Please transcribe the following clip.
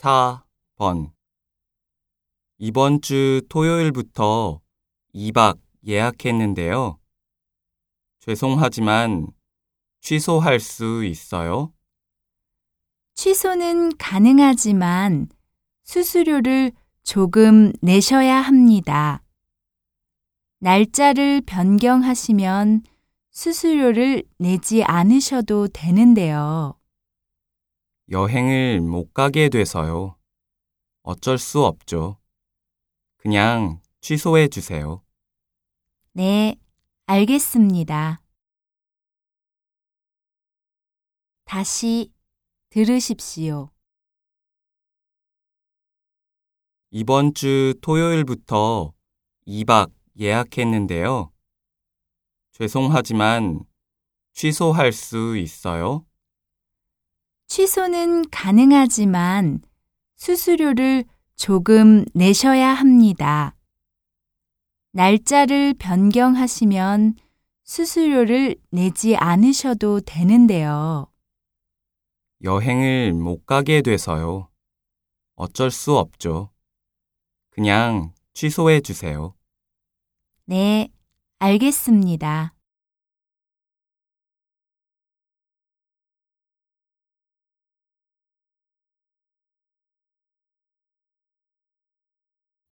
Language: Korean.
4번 이번 주 토요일부터 2박 예약했는데요. 죄송하지만 취소할 수 있어요? 취소는 가능하지만 수수료를 조금 내셔야 합니다. 날짜를 변경하시면 수수료를 내지 않으셔도 되는데요. 여행을 못 가게 돼서요. 어쩔 수 없죠. 그냥 취소해 주세요. 네, 알겠습니다. 다시 들으십시오. 이번 주 토요일부터 2박 예약했는데요. 죄송하지만 취소할 수 있어요? 취소는 가능하지만 수수료를 조금 내셔야 합니다. 날짜를 변경하시면 수수료를 내지 않으셔도 되는데요. 여행을 못 가게 돼서요. 어쩔 수 없죠. 그냥 취소해 주세요. 네, 알겠습니다.